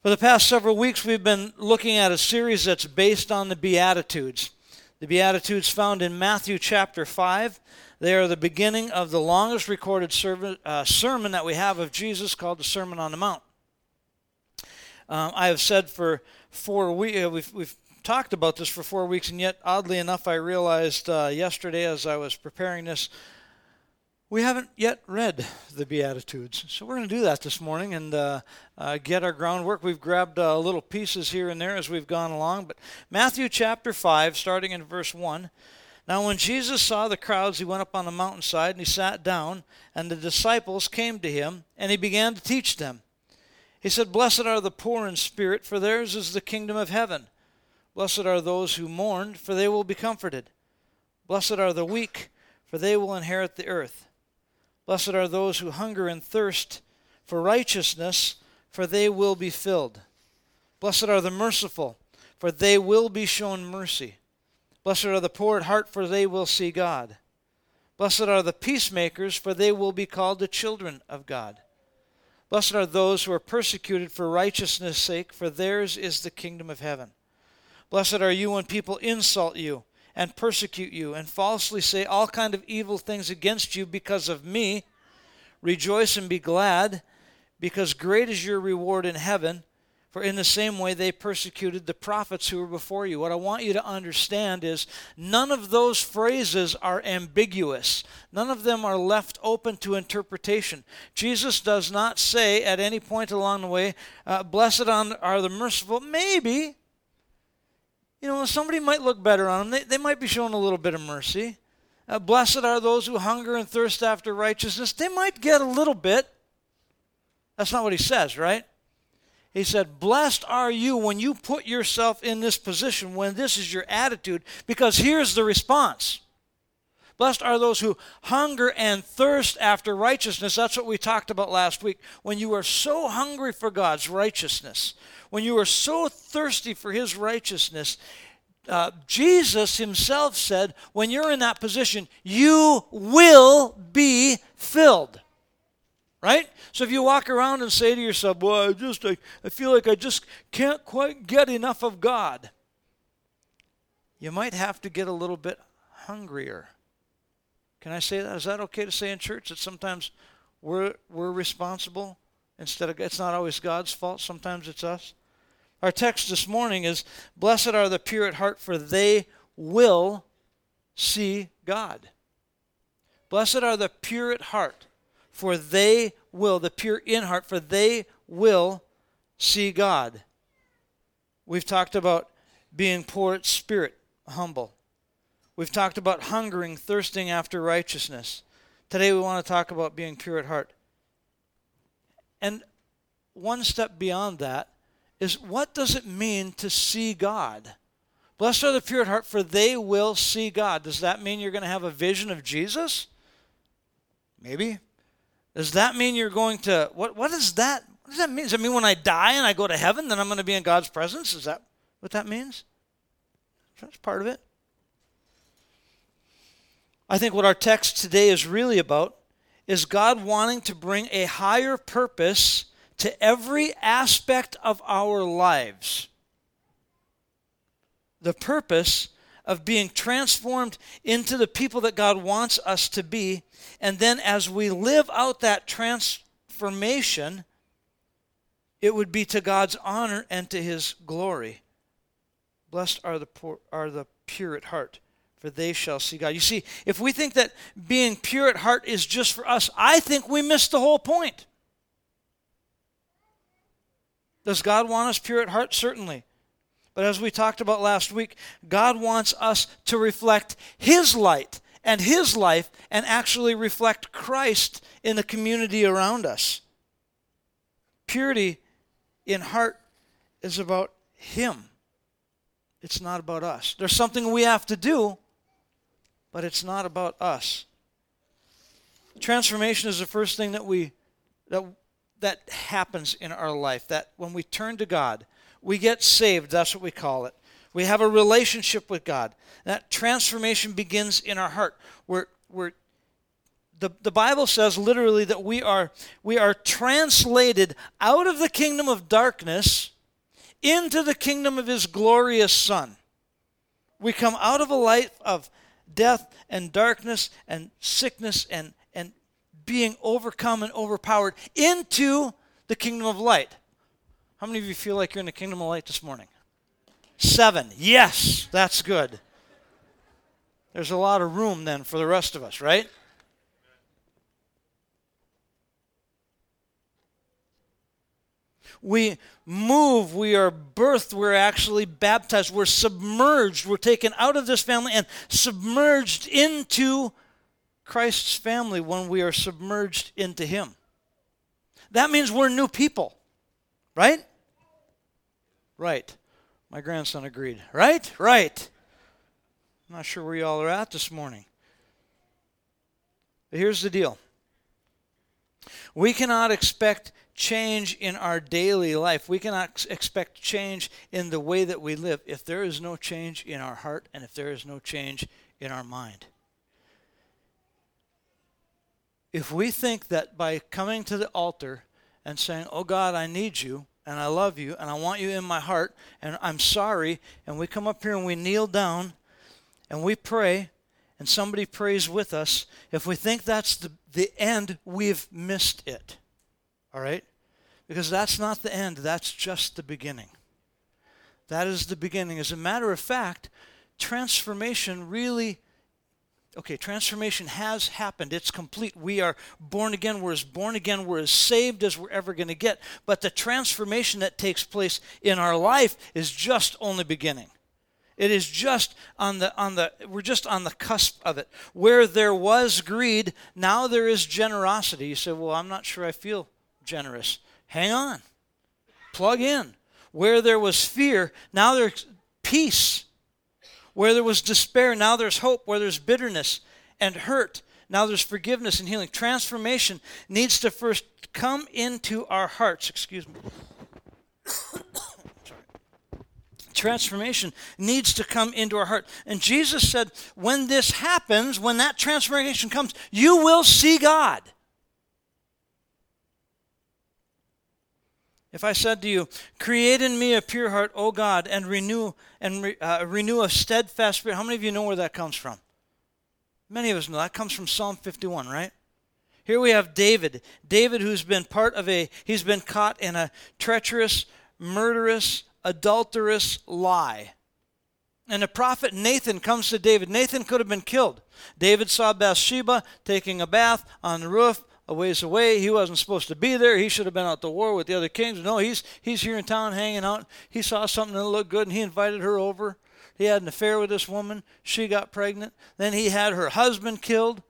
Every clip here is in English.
For the past several weeks, we've been looking at a series that's based on the Beatitudes. The Beatitudes found in Matthew chapter 5. They are the beginning of the longest recorded sermon, uh, that we have of Jesus called the Sermon on the Mount. Um, I have said for four weeks, uh, we've, we've talked about this for four weeks, and yet, oddly enough, I realized uh, yesterday as I was preparing this we haven't yet read the Beatitudes, so we're going to do that this morning and uh, uh, get our groundwork. We've grabbed uh, little pieces here and there as we've gone along, but Matthew chapter 5, starting in verse 1. Now, when Jesus saw the crowds, he went up on the mountainside and he sat down, and the disciples came to him, and he began to teach them. He said, Blessed are the poor in spirit, for theirs is the kingdom of heaven. Blessed are those who mourn, for they will be comforted. Blessed are the weak, for they will inherit the earth. Blessed are those who hunger and thirst for righteousness, for they will be filled. Blessed are the merciful, for they will be shown mercy. Blessed are the poor at heart, for they will see God. Blessed are the peacemakers, for they will be called the children of God. Blessed are those who are persecuted for righteousness' sake, for theirs is the kingdom of heaven. Blessed are you when people insult you and persecute you and falsely say all kind of evil things against you because of me. Rejoice and be glad because great is your reward in heaven. For in the same way they persecuted the prophets who were before you. What i want you to understand is none of those phrases are ambiguous. None of them are left open to interpretation. Jesus does not say at any point along the way uh, blessed are the merciful. Maybe you know, somebody might look better on them. They, they might be showing a little bit of mercy. Uh, blessed are those who hunger and thirst after righteousness. They might get a little bit. That's not what he says, right? He said, Blessed are you when you put yourself in this position, when this is your attitude, because here's the response. Blessed are those who hunger and thirst after righteousness. That's what we talked about last week. When you are so hungry for God's righteousness, when you are so thirsty for His righteousness, uh, Jesus Himself said, when you're in that position, you will be filled. Right? So if you walk around and say to yourself, Well, I just I, I feel like I just can't quite get enough of God, you might have to get a little bit hungrier. Can I say that? Is that okay to say in church that sometimes we're, we're responsible instead of, it's not always God's fault, sometimes it's us? Our text this morning is Blessed are the pure at heart, for they will see God. Blessed are the pure at heart, for they will, the pure in heart, for they will see God. We've talked about being poor at spirit, humble. We've talked about hungering, thirsting after righteousness. Today we want to talk about being pure at heart. And one step beyond that is what does it mean to see God? Blessed are the pure at heart, for they will see God. Does that mean you're going to have a vision of Jesus? Maybe. Does that mean you're going to what what is that? What does that mean? Does that mean when I die and I go to heaven, then I'm going to be in God's presence? Is that what that means? That's part of it. I think what our text today is really about is God wanting to bring a higher purpose to every aspect of our lives. The purpose of being transformed into the people that God wants us to be. And then as we live out that transformation, it would be to God's honor and to his glory. Blessed are the poor, are the pure at heart, for they shall see God. You see, if we think that being pure at heart is just for us, I think we miss the whole point. Does God want us pure at heart? Certainly. But as we talked about last week, God wants us to reflect His light and His life and actually reflect Christ in the community around us. Purity in heart is about Him, it's not about us. There's something we have to do, but it's not about us. Transformation is the first thing that we that that happens in our life. That when we turn to God, we get saved, that's what we call it. We have a relationship with God. That transformation begins in our heart. Where where the, the Bible says literally that we are, we are translated out of the kingdom of darkness into the kingdom of his glorious Son. We come out of a life of death and darkness and sickness and, and being overcome and overpowered into the kingdom of light. How many of you feel like you're in the kingdom of light this morning? Seven. Yes, that's good. There's a lot of room then for the rest of us, right? We move, we are birthed, we're actually baptized, we're submerged, we're taken out of this family and submerged into Christ's family when we are submerged into Him. That means we're new people, right? Right. My grandson agreed. Right? Right. I'm not sure where you all are at this morning. But here's the deal we cannot expect change in our daily life. We cannot expect change in the way that we live if there is no change in our heart and if there is no change in our mind. If we think that by coming to the altar and saying, Oh God, I need you, and I love you, and I want you in my heart, and I'm sorry, and we come up here and we kneel down and we pray, and somebody prays with us, if we think that's the, the end, we've missed it. All right? Because that's not the end, that's just the beginning. That is the beginning. As a matter of fact, transformation really okay, transformation has happened. It's complete. We are born again. We're as born again. We're as saved as we're ever going to get. But the transformation that takes place in our life is just only beginning. It is just on the on the we're just on the cusp of it. Where there was greed, now there is generosity. You say, "Well, I'm not sure I feel generous." Hang on. Plug in. Where there was fear, now there's peace. Where there was despair, now there's hope. Where there's bitterness and hurt, now there's forgiveness and healing. Transformation needs to first come into our hearts. Excuse me. transformation needs to come into our heart. And Jesus said, when this happens, when that transformation comes, you will see God. If I said to you, "Create in me a pure heart, O God, and renew and uh, renew a steadfast spirit," how many of you know where that comes from? Many of us know that comes from Psalm 51, right? Here we have David. David, who's been part of a, he's been caught in a treacherous, murderous, adulterous lie. And the prophet Nathan comes to David. Nathan could have been killed. David saw Bathsheba taking a bath on the roof a ways away. He wasn't supposed to be there. He should have been out to war with the other kings. No, he's he's here in town hanging out. He saw something that looked good and he invited her over. He had an affair with this woman. She got pregnant. Then he had her husband killed.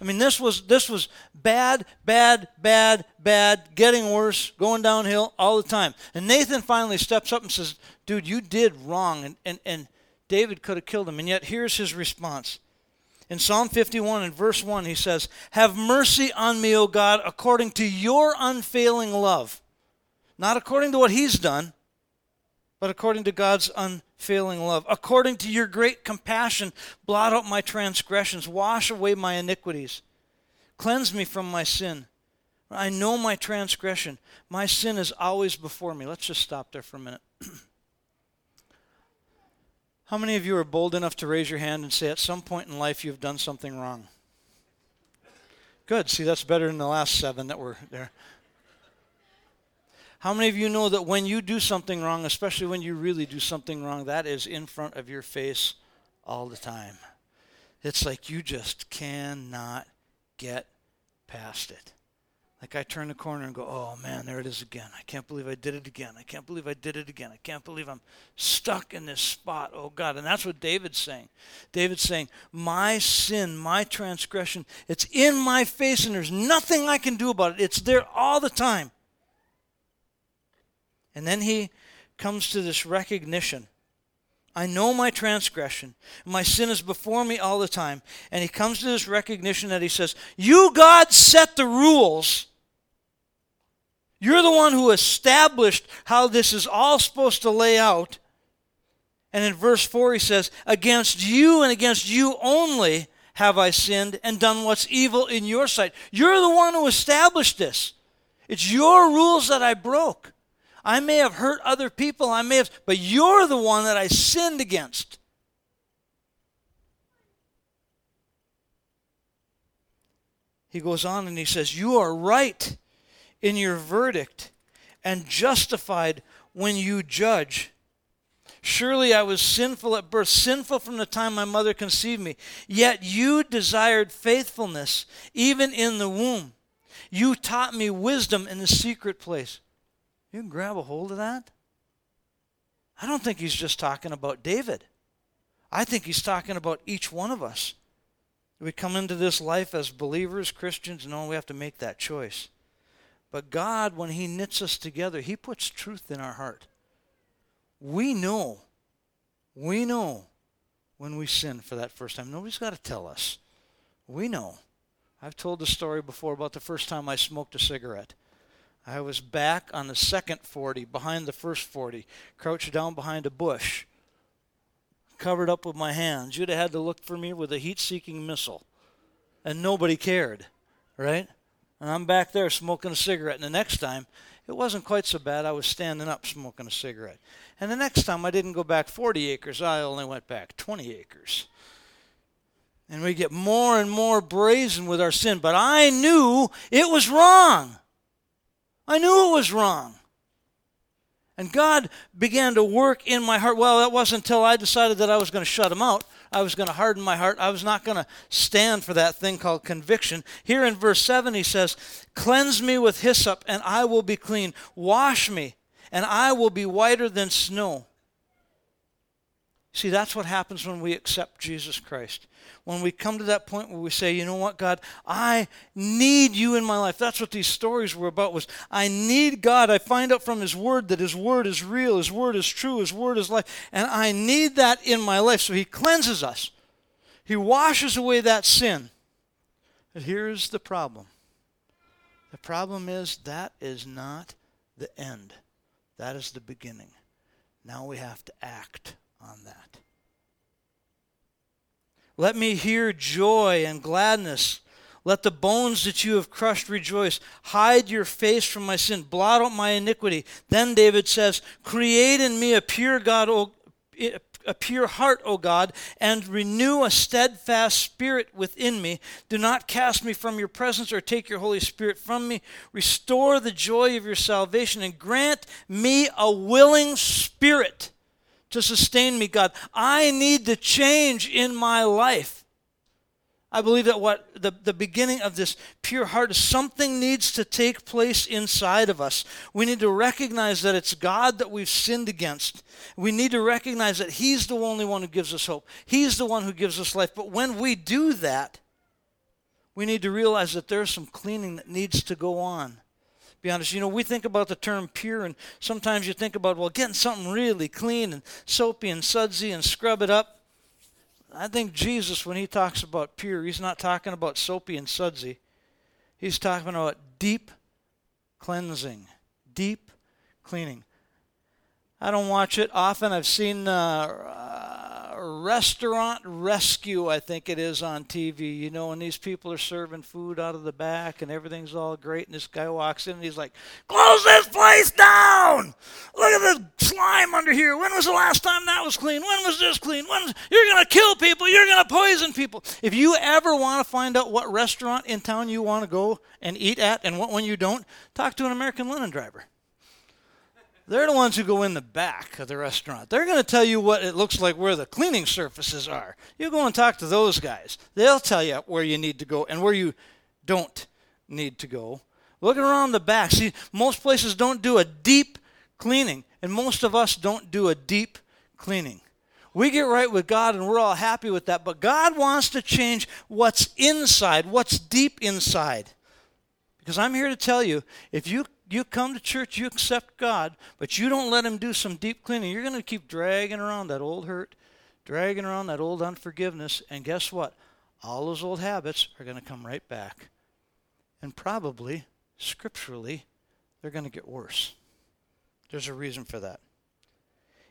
I mean, this was this was bad, bad, bad, bad, getting worse, going downhill all the time. And Nathan finally steps up and says, "Dude, you did wrong." And and, and David could have killed him. And yet here's his response. In Psalm 51 and verse 1, he says, Have mercy on me, O God, according to your unfailing love. Not according to what he's done, but according to God's unfailing love. According to your great compassion, blot out my transgressions, wash away my iniquities, cleanse me from my sin. I know my transgression. My sin is always before me. Let's just stop there for a minute. How many of you are bold enough to raise your hand and say at some point in life you've done something wrong? Good. See, that's better than the last seven that were there. How many of you know that when you do something wrong, especially when you really do something wrong, that is in front of your face all the time? It's like you just cannot get past it. Like I turn the corner and go, oh man, there it is again. I can't believe I did it again. I can't believe I did it again. I can't believe I'm stuck in this spot. Oh God. And that's what David's saying. David's saying, my sin, my transgression, it's in my face and there's nothing I can do about it. It's there all the time. And then he comes to this recognition I know my transgression. My sin is before me all the time. And he comes to this recognition that he says, You, God, set the rules. You're the one who established how this is all supposed to lay out. And in verse 4, he says, Against you and against you only have I sinned and done what's evil in your sight. You're the one who established this. It's your rules that I broke. I may have hurt other people, I may have, but you're the one that I sinned against. He goes on and he says, You are right in your verdict and justified when you judge. Surely I was sinful at birth, sinful from the time my mother conceived me. Yet you desired faithfulness even in the womb. You taught me wisdom in the secret place. You can grab a hold of that? I don't think he's just talking about David. I think he's talking about each one of us. We come into this life as believers, Christians, no, we have to make that choice. But God, when He knits us together, He puts truth in our heart. We know, we know when we sin for that first time. Nobody's got to tell us. We know. I've told the story before about the first time I smoked a cigarette. I was back on the second 40, behind the first 40, crouched down behind a bush, covered up with my hands. You'd have had to look for me with a heat seeking missile. And nobody cared, right? And I'm back there smoking a cigarette. And the next time, it wasn't quite so bad. I was standing up smoking a cigarette. And the next time, I didn't go back 40 acres, I only went back 20 acres. And we get more and more brazen with our sin. But I knew it was wrong. I knew it was wrong. And God began to work in my heart. Well, that wasn't until I decided that I was going to shut him out. I was going to harden my heart. I was not going to stand for that thing called conviction. Here in verse 7, he says, Cleanse me with hyssop, and I will be clean. Wash me, and I will be whiter than snow. See, that's what happens when we accept Jesus Christ. When we come to that point where we say, you know what, God, I need you in my life. That's what these stories were about was I need God. I find out from his word that his word is real, his word is true, his word is life, and I need that in my life. So he cleanses us. He washes away that sin. But here's the problem. The problem is that is not the end. That is the beginning. Now we have to act on that. Let me hear joy and gladness. Let the bones that you have crushed rejoice. Hide your face from my sin. Blot out my iniquity. Then David says, Create in me a pure God, o, a pure heart, O God, and renew a steadfast spirit within me. Do not cast me from your presence or take your Holy Spirit from me. Restore the joy of your salvation and grant me a willing spirit to sustain me, God. I need to change in my life. I believe that what the, the beginning of this pure heart is something needs to take place inside of us. We need to recognize that it's God that we've sinned against. We need to recognize that He's the only one who gives us hope. He's the one who gives us life. But when we do that, we need to realize that there's some cleaning that needs to go on be honest. You know, we think about the term pure, and sometimes you think about, well, getting something really clean and soapy and sudsy and scrub it up. I think Jesus, when he talks about pure, he's not talking about soapy and sudsy. He's talking about deep cleansing, deep cleaning. I don't watch it often. I've seen uh, restaurant rescue, I think it is on TV. You know, and these people are serving food out of the back and everything's all great. And this guy walks in and he's like, Close this place down! Look at the slime under here. When was the last time that was clean? When was this clean? When you're going to kill people. You're going to poison people. If you ever want to find out what restaurant in town you want to go and eat at and what one you don't, talk to an American linen driver. They're the ones who go in the back of the restaurant. They're going to tell you what it looks like where the cleaning surfaces are. You go and talk to those guys. They'll tell you where you need to go and where you don't need to go. Look around the back. See, most places don't do a deep cleaning, and most of us don't do a deep cleaning. We get right with God and we're all happy with that, but God wants to change what's inside, what's deep inside. Because I'm here to tell you if you you come to church, you accept God, but you don't let Him do some deep cleaning, you're going to keep dragging around that old hurt, dragging around that old unforgiveness, and guess what? All those old habits are going to come right back. And probably, scripturally, they're going to get worse. There's a reason for that.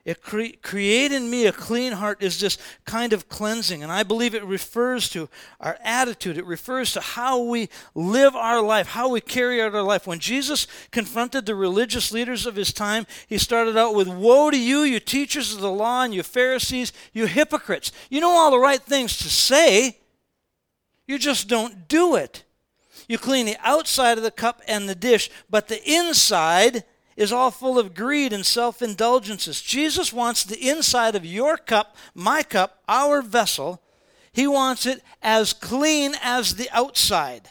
It cre- create in me a clean heart is this kind of cleansing, and I believe it refers to our attitude. It refers to how we live our life, how we carry out our life. When Jesus confronted the religious leaders of his time, he started out with, "Woe to you, you teachers of the law, and you Pharisees, you hypocrites! You know all the right things to say, you just don't do it. You clean the outside of the cup and the dish, but the inside." Is all full of greed and self indulgences. Jesus wants the inside of your cup, my cup, our vessel. He wants it as clean as the outside.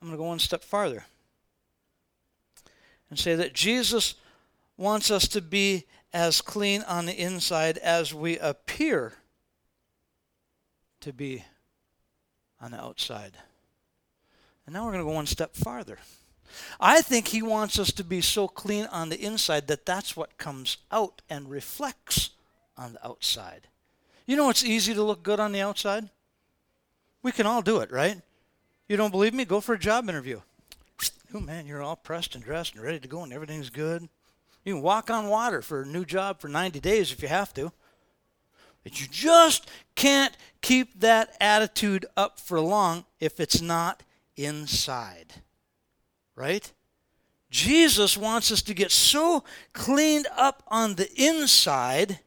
I'm going to go one step farther and say that Jesus wants us to be as clean on the inside as we appear to be on the outside. And now we're going to go one step farther. I think he wants us to be so clean on the inside that that's what comes out and reflects on the outside. You know it's easy to look good on the outside? We can all do it, right? You don't believe me? Go for a job interview. Oh man, you're all pressed and dressed and ready to go and everything's good. You can walk on water for a new job for 90 days if you have to. But you just can't keep that attitude up for long if it's not inside right? Jesus wants us to get so cleaned up on the inside.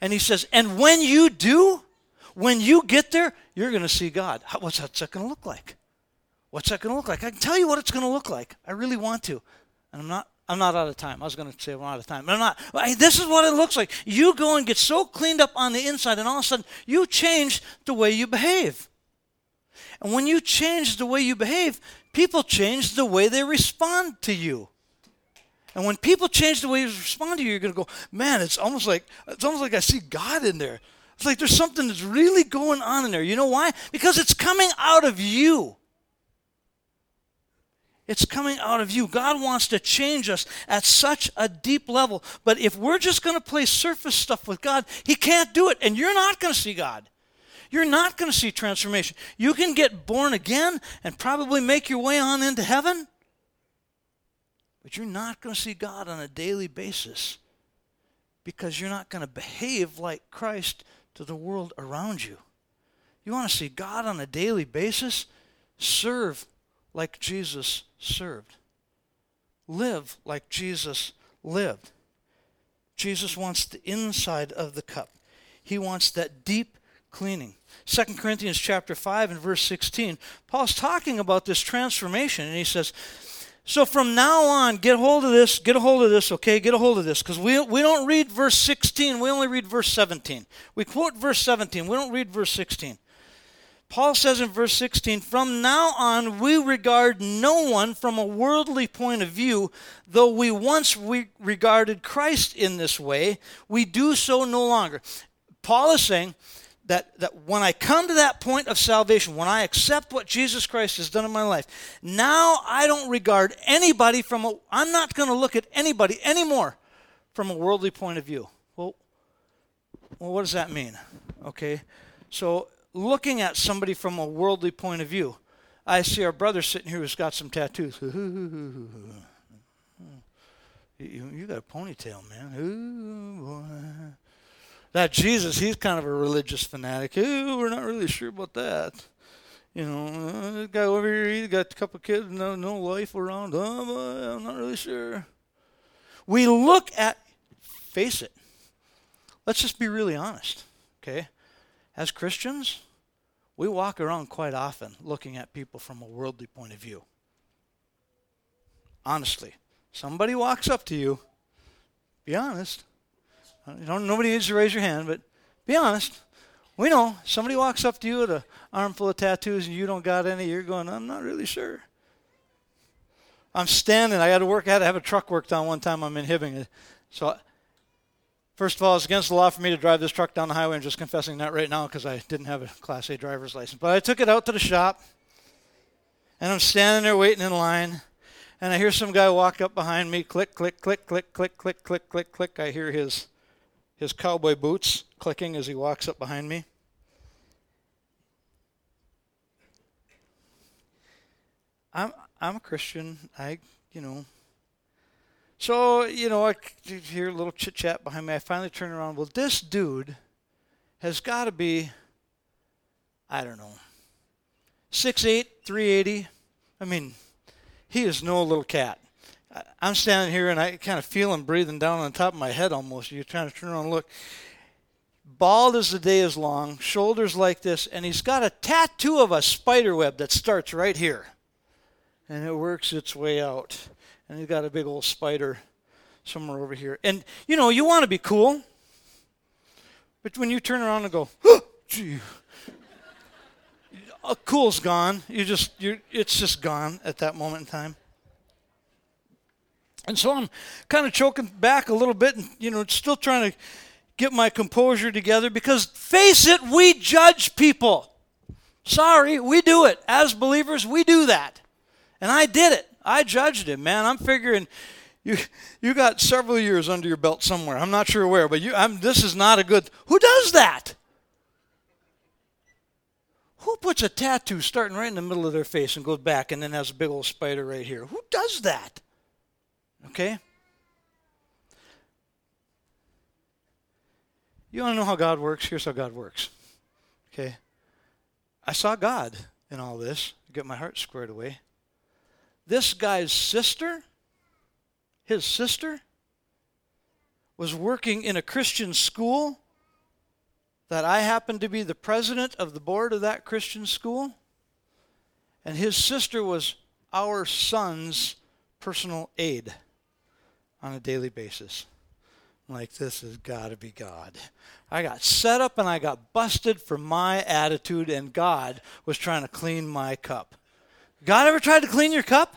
And he says, and when you do, when you get there, you're going to see God. what's that going to look like? What's that going to look like? I can tell you what it's going to look like. I really want to. And I'm not I'm not out of time. I was going to say I'm out of time, but I'm not. This is what it looks like. You go and get so cleaned up on the inside, and all of a sudden you change the way you behave. And when you change the way you behave, people change the way they respond to you. And when people change the way they respond to you, you're going to go, man, it's almost like it's almost like I see God in there. It's like there's something that's really going on in there. You know why? Because it's coming out of you. It's coming out of you. God wants to change us at such a deep level. But if we're just going to play surface stuff with God, He can't do it. And you're not going to see God you're not going to see transformation. You can get born again and probably make your way on into heaven, but you're not going to see God on a daily basis because you're not going to behave like Christ to the world around you. You want to see God on a daily basis? Serve like Jesus served. Live like Jesus lived. Jesus wants the inside of the cup. He wants that deep cleaning. 2 Corinthians chapter 5 and verse 16, Paul's talking about this transformation, and he says, so from now on, get hold of this, get a hold of this, okay? Get a hold of this. Because we, we don't read verse 16, we only read verse 17. We quote verse 17, we don't read verse 16. Paul says in verse 16, From now on, we regard no one from a worldly point of view, though we once re- regarded Christ in this way, we do so no longer. Paul is saying, that, that when I come to that point of salvation, when I accept what Jesus Christ has done in my life, now I don't regard anybody from a, I'm not going to look at anybody anymore from a worldly point of view. Well, well, what does that mean? Okay, so looking at somebody from a worldly point of view, I see our brother sitting here who's got some tattoos. you, you got a ponytail, man. Ooh, boy. That Jesus, he's kind of a religious fanatic. Ooh, we're not really sure about that. You know, uh, this guy over here, he's got a couple kids, no, no wife around. Oh, I'm not really sure. We look at, face it, let's just be really honest, okay? As Christians, we walk around quite often looking at people from a worldly point of view. Honestly, somebody walks up to you, be honest, don't, nobody needs to raise your hand, but be honest. We know somebody walks up to you with an armful of tattoos and you don't got any. You're going, I'm not really sure. I'm standing. I got to work. I had to have a truck worked on one time. I'm in Hibbing. So, first of all, it's against the law for me to drive this truck down the highway. I'm just confessing that right now because I didn't have a Class A driver's license. But I took it out to the shop, and I'm standing there waiting in line. And I hear some guy walk up behind me. Click, click, click, click, click, click, click, click, click. I hear his his cowboy boots clicking as he walks up behind me. I'm I'm a Christian. I, you know. So, you know, I hear a little chit chat behind me. I finally turn around. Well, this dude has got to be, I don't know, 6'8, 380. I mean, he is no little cat. I'm standing here and I kind of feel him breathing down on top of my head almost. You're trying to turn around and look. Bald as the day is long, shoulders like this, and he's got a tattoo of a spider web that starts right here. And it works its way out. And he's got a big old spider somewhere over here. And, you know, you want to be cool. But when you turn around and go, oh, gee, cool's gone. You just, you it's just gone at that moment in time. And so I'm kind of choking back a little bit and, you know, still trying to get my composure together because, face it, we judge people. Sorry, we do it. As believers, we do that. And I did it. I judged him, man. I'm figuring you you got several years under your belt somewhere. I'm not sure where, but you I'm this is not a good Who does that? Who puts a tattoo starting right in the middle of their face and goes back and then has a big old spider right here? Who does that? Okay? You want to know how God works? Here's how God works. Okay? I saw God in all this, get my heart squared away. This guy's sister, his sister, was working in a Christian school that I happened to be the president of the board of that Christian school. And his sister was our son's personal aide on a daily basis. Like, this has got to be God. I got set up and I got busted for my attitude, and God was trying to clean my cup. God ever tried to clean your cup?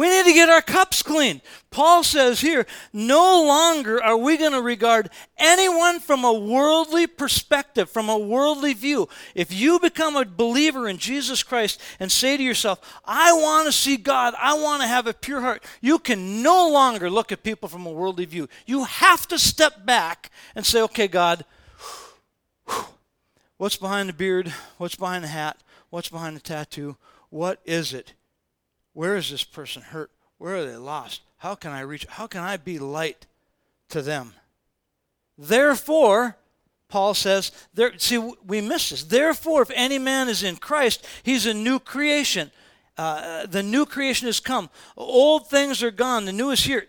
We need to get our cups clean. Paul says here, no longer are we going to regard anyone from a worldly perspective, from a worldly view. If you become a believer in Jesus Christ and say to yourself, I want to see God, I want to have a pure heart, you can no longer look at people from a worldly view. You have to step back and say, okay, God, what's behind the beard? What's behind the hat? What's behind the tattoo? What is it? Where is this person hurt? Where are they lost? How can I reach? How can I be light to them? Therefore, Paul says, there, see, we miss this. Therefore, if any man is in Christ, he's a new creation. Uh, the new creation has come. Old things are gone. The new is here.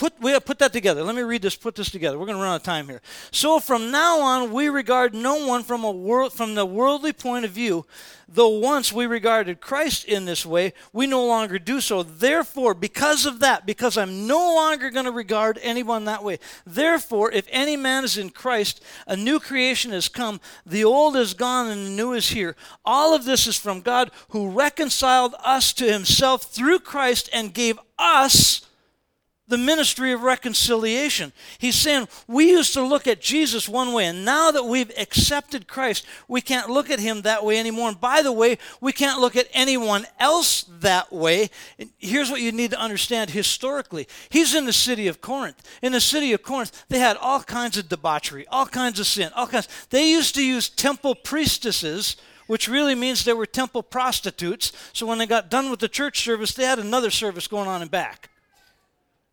Put, we put that together. Let me read this, put this together. We're going to run out of time here. So from now on, we regard no one from, a world, from the worldly point of view. Though once we regarded Christ in this way, we no longer do so. Therefore, because of that, because I'm no longer going to regard anyone that way, therefore, if any man is in Christ, a new creation has come. The old is gone and the new is here. All of this is from God who reconciled us to himself through Christ and gave us the ministry of reconciliation. He's saying we used to look at Jesus one way, and now that we've accepted Christ, we can't look at him that way anymore. And by the way, we can't look at anyone else that way. Here's what you need to understand historically He's in the city of Corinth. In the city of Corinth, they had all kinds of debauchery, all kinds of sin, all kinds. They used to use temple priestesses which really means they were temple prostitutes. So when they got done with the church service, they had another service going on in back.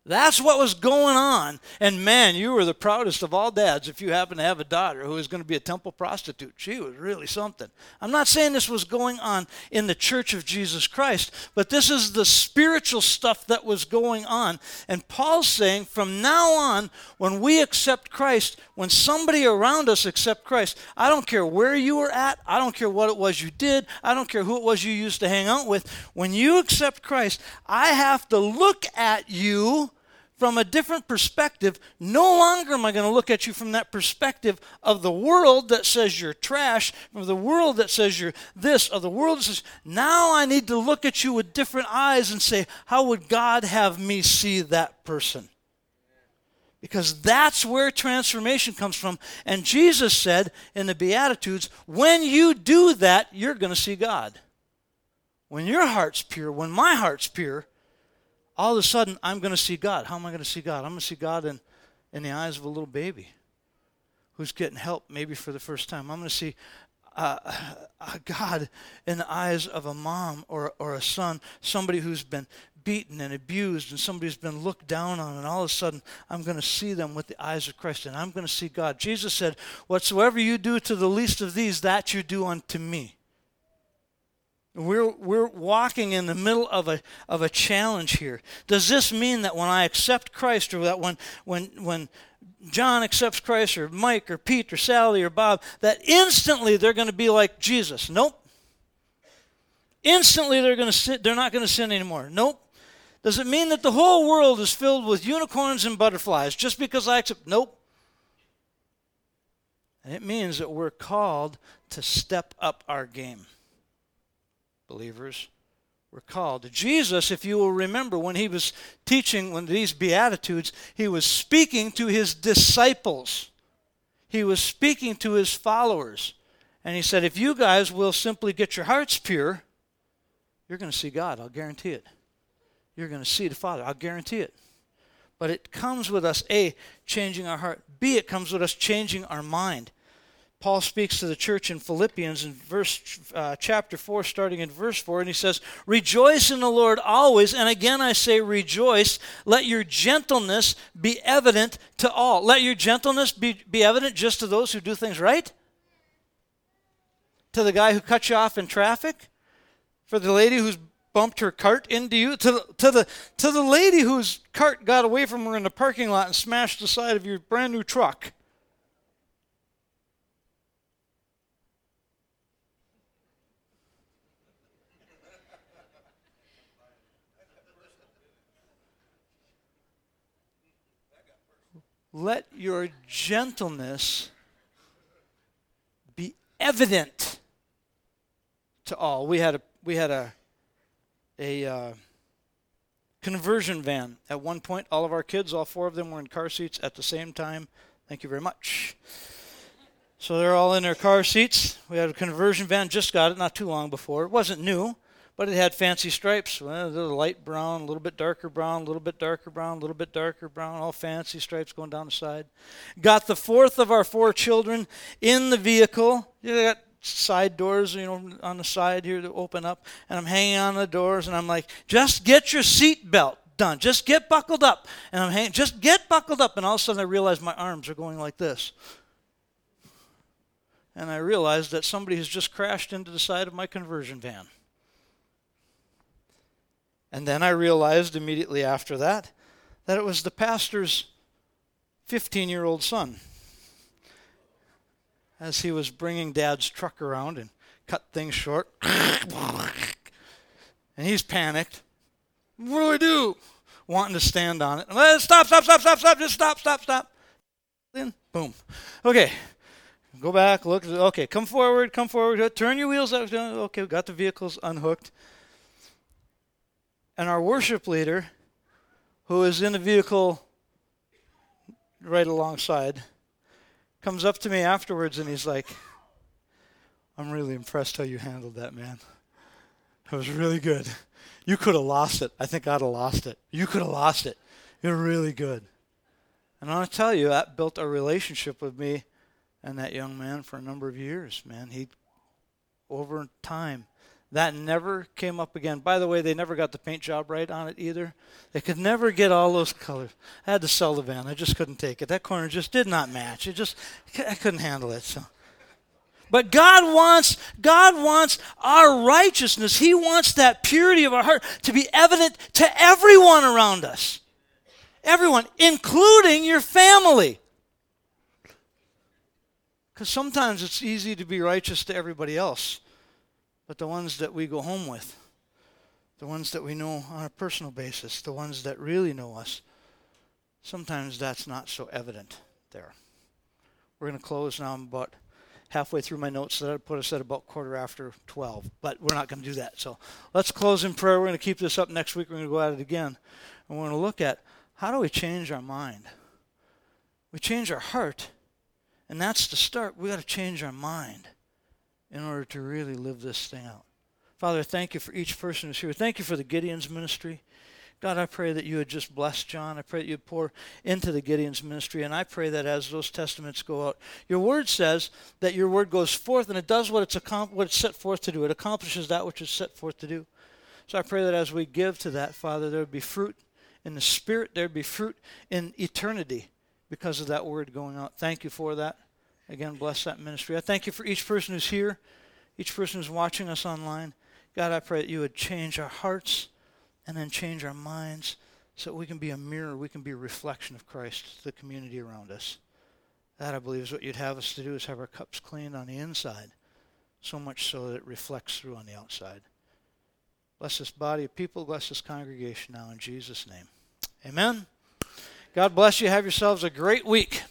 That's what was going on. And man, you were the proudest of all dads if you happen to have a daughter who was going to be a temple prostitute. She was really something. I'm not saying this was going on in the church of Jesus Christ, but this is the spiritual stuff that was going on. And Paul's saying from now on, when we accept Christ, when somebody around us accept Christ, I don't care where you were at, I don't care what it was you did, I don't care who it was you used to hang out with. When you accept Christ, I have to look at you from a different perspective. No longer am I going to look at you from that perspective of the world that says you're trash, of the world that says you're this, of the world that says, now I need to look at you with different eyes and say, how would God have me see that person? Because that's where transformation comes from. And Jesus said in the Beatitudes, when you do that, you're going to see God. When your heart's pure, when my heart's pure, all of a sudden I'm going to see God. How am I going to see God? I'm going to see God in, in the eyes of a little baby who's getting help maybe for the first time. I'm going to see uh, God in the eyes of a mom or, or a son, somebody who's been beaten and abused and somebody who's been looked down on, and all of a sudden I'm going to see them with the eyes of Christ and I'm going to see God. Jesus said, Whatsoever you do to the least of these, that you do unto me. We're, we're walking in the middle of a, of a challenge here. Does this mean that when I accept Christ, or that when, when, when John accepts Christ, or Mike, or Pete, or Sally, or Bob, that instantly they're going to be like Jesus? Nope. Instantly they're going to sit, they're not going to sin anymore. Nope. Does it mean that the whole world is filled with unicorns and butterflies just because I accept? Nope. And it means that we're called to step up our game believers were called. Jesus, if you will remember, when he was teaching when these Beatitudes, he was speaking to his disciples. He was speaking to his followers. And he said, If you guys will simply get your hearts pure, you're going to see God. I'll guarantee it. You're going to see the Father. I'll guarantee it. But it comes with us, A, changing our heart. B, it comes with us changing our mind. Paul speaks to the church in Philippians in verse uh, chapter 4 starting in verse 4 and he says rejoice in the Lord always and again I say rejoice let your gentleness be evident to all. Let your gentleness be, be evident just to those who do things right? To the guy who cut you off in traffic? For the lady who's bumped her cart into you? To, the, to the to the lady whose cart got away from her in the parking lot and smashed the side of your brand new truck let your gentleness be evident to all. We had a we had a a uh, conversion van at one point. All of our kids, all four of them, were in car seats at the same time. Thank you very much. So they're all in their car seats. We had a conversion van, just got it not too long before. It wasn't new but it had fancy stripes. Well, little light brown, a little bit darker brown, a little bit darker brown, a little bit darker brown, all fancy stripes going down the side. Got the fourth of our four children in the vehicle. You know, got side doors, you know, on the side here to open up, and I'm hanging on the doors, and I'm like, just get your seat belt done. Just get buckled up. And I'm hanging, just get buckled up. And all of a sudden I realize my arms are going like this. And I realized that somebody has just crashed into the side of my conversion van. And then I realized immediately after that that it was the pastor's 15 year old son. As he was bringing dad's truck around and cut things short. and he's panicked. What do I do? Wanting to stand on it. Stop, stop, stop, stop, stop, just stop, stop, stop. Then, boom. Okay, go back, look. Okay, come forward, come forward. Turn your wheels up. Okay, got the vehicles unhooked. And our worship leader, who is in the vehicle right alongside, comes up to me afterwards and he's like, I'm really impressed how you handled that, man. It was really good. You could have lost it. I think I'd have lost it. You could have lost it. You're really good. And I want to tell you, that built a relationship with me and that young man for a number of years, man. He, over time, that never came up again. By the way, they never got the paint job right on it either. They could never get all those colors. I had to sell the van. I just couldn't take it. That corner just did not match. It just I couldn't handle it. So but God wants God wants our righteousness. He wants that purity of our heart to be evident to everyone around us. Everyone, including your family. Because sometimes it's easy to be righteous to everybody else but the ones that we go home with, the ones that we know on a personal basis, the ones that really know us, sometimes that's not so evident there. We're going to close now. I'm about halfway through my notes that I put us at about quarter after 12, but we're not going to do that. So let's close in prayer. We're going to keep this up next week. We're going to go at it again. And we're going to look at how do we change our mind? We change our heart, and that's the start. we got to change our mind in order to really live this thing out. Father, thank you for each person who's here. Thank you for the Gideon's ministry. God, I pray that you would just bless John. I pray that you'd pour into the Gideon's ministry. And I pray that as those testaments go out, your word says that your word goes forth and it does what it's, what it's set forth to do. It accomplishes that which it's set forth to do. So I pray that as we give to that, Father, there would be fruit in the Spirit, there would be fruit in eternity because of that word going out. Thank you for that. Again, bless that ministry. I thank you for each person who's here, each person who's watching us online. God, I pray that you would change our hearts and then change our minds so that we can be a mirror, we can be a reflection of Christ to the community around us. That, I believe, is what you'd have us to do, is have our cups cleaned on the inside, so much so that it reflects through on the outside. Bless this body of people, bless this congregation now in Jesus' name. Amen. God bless you. Have yourselves a great week.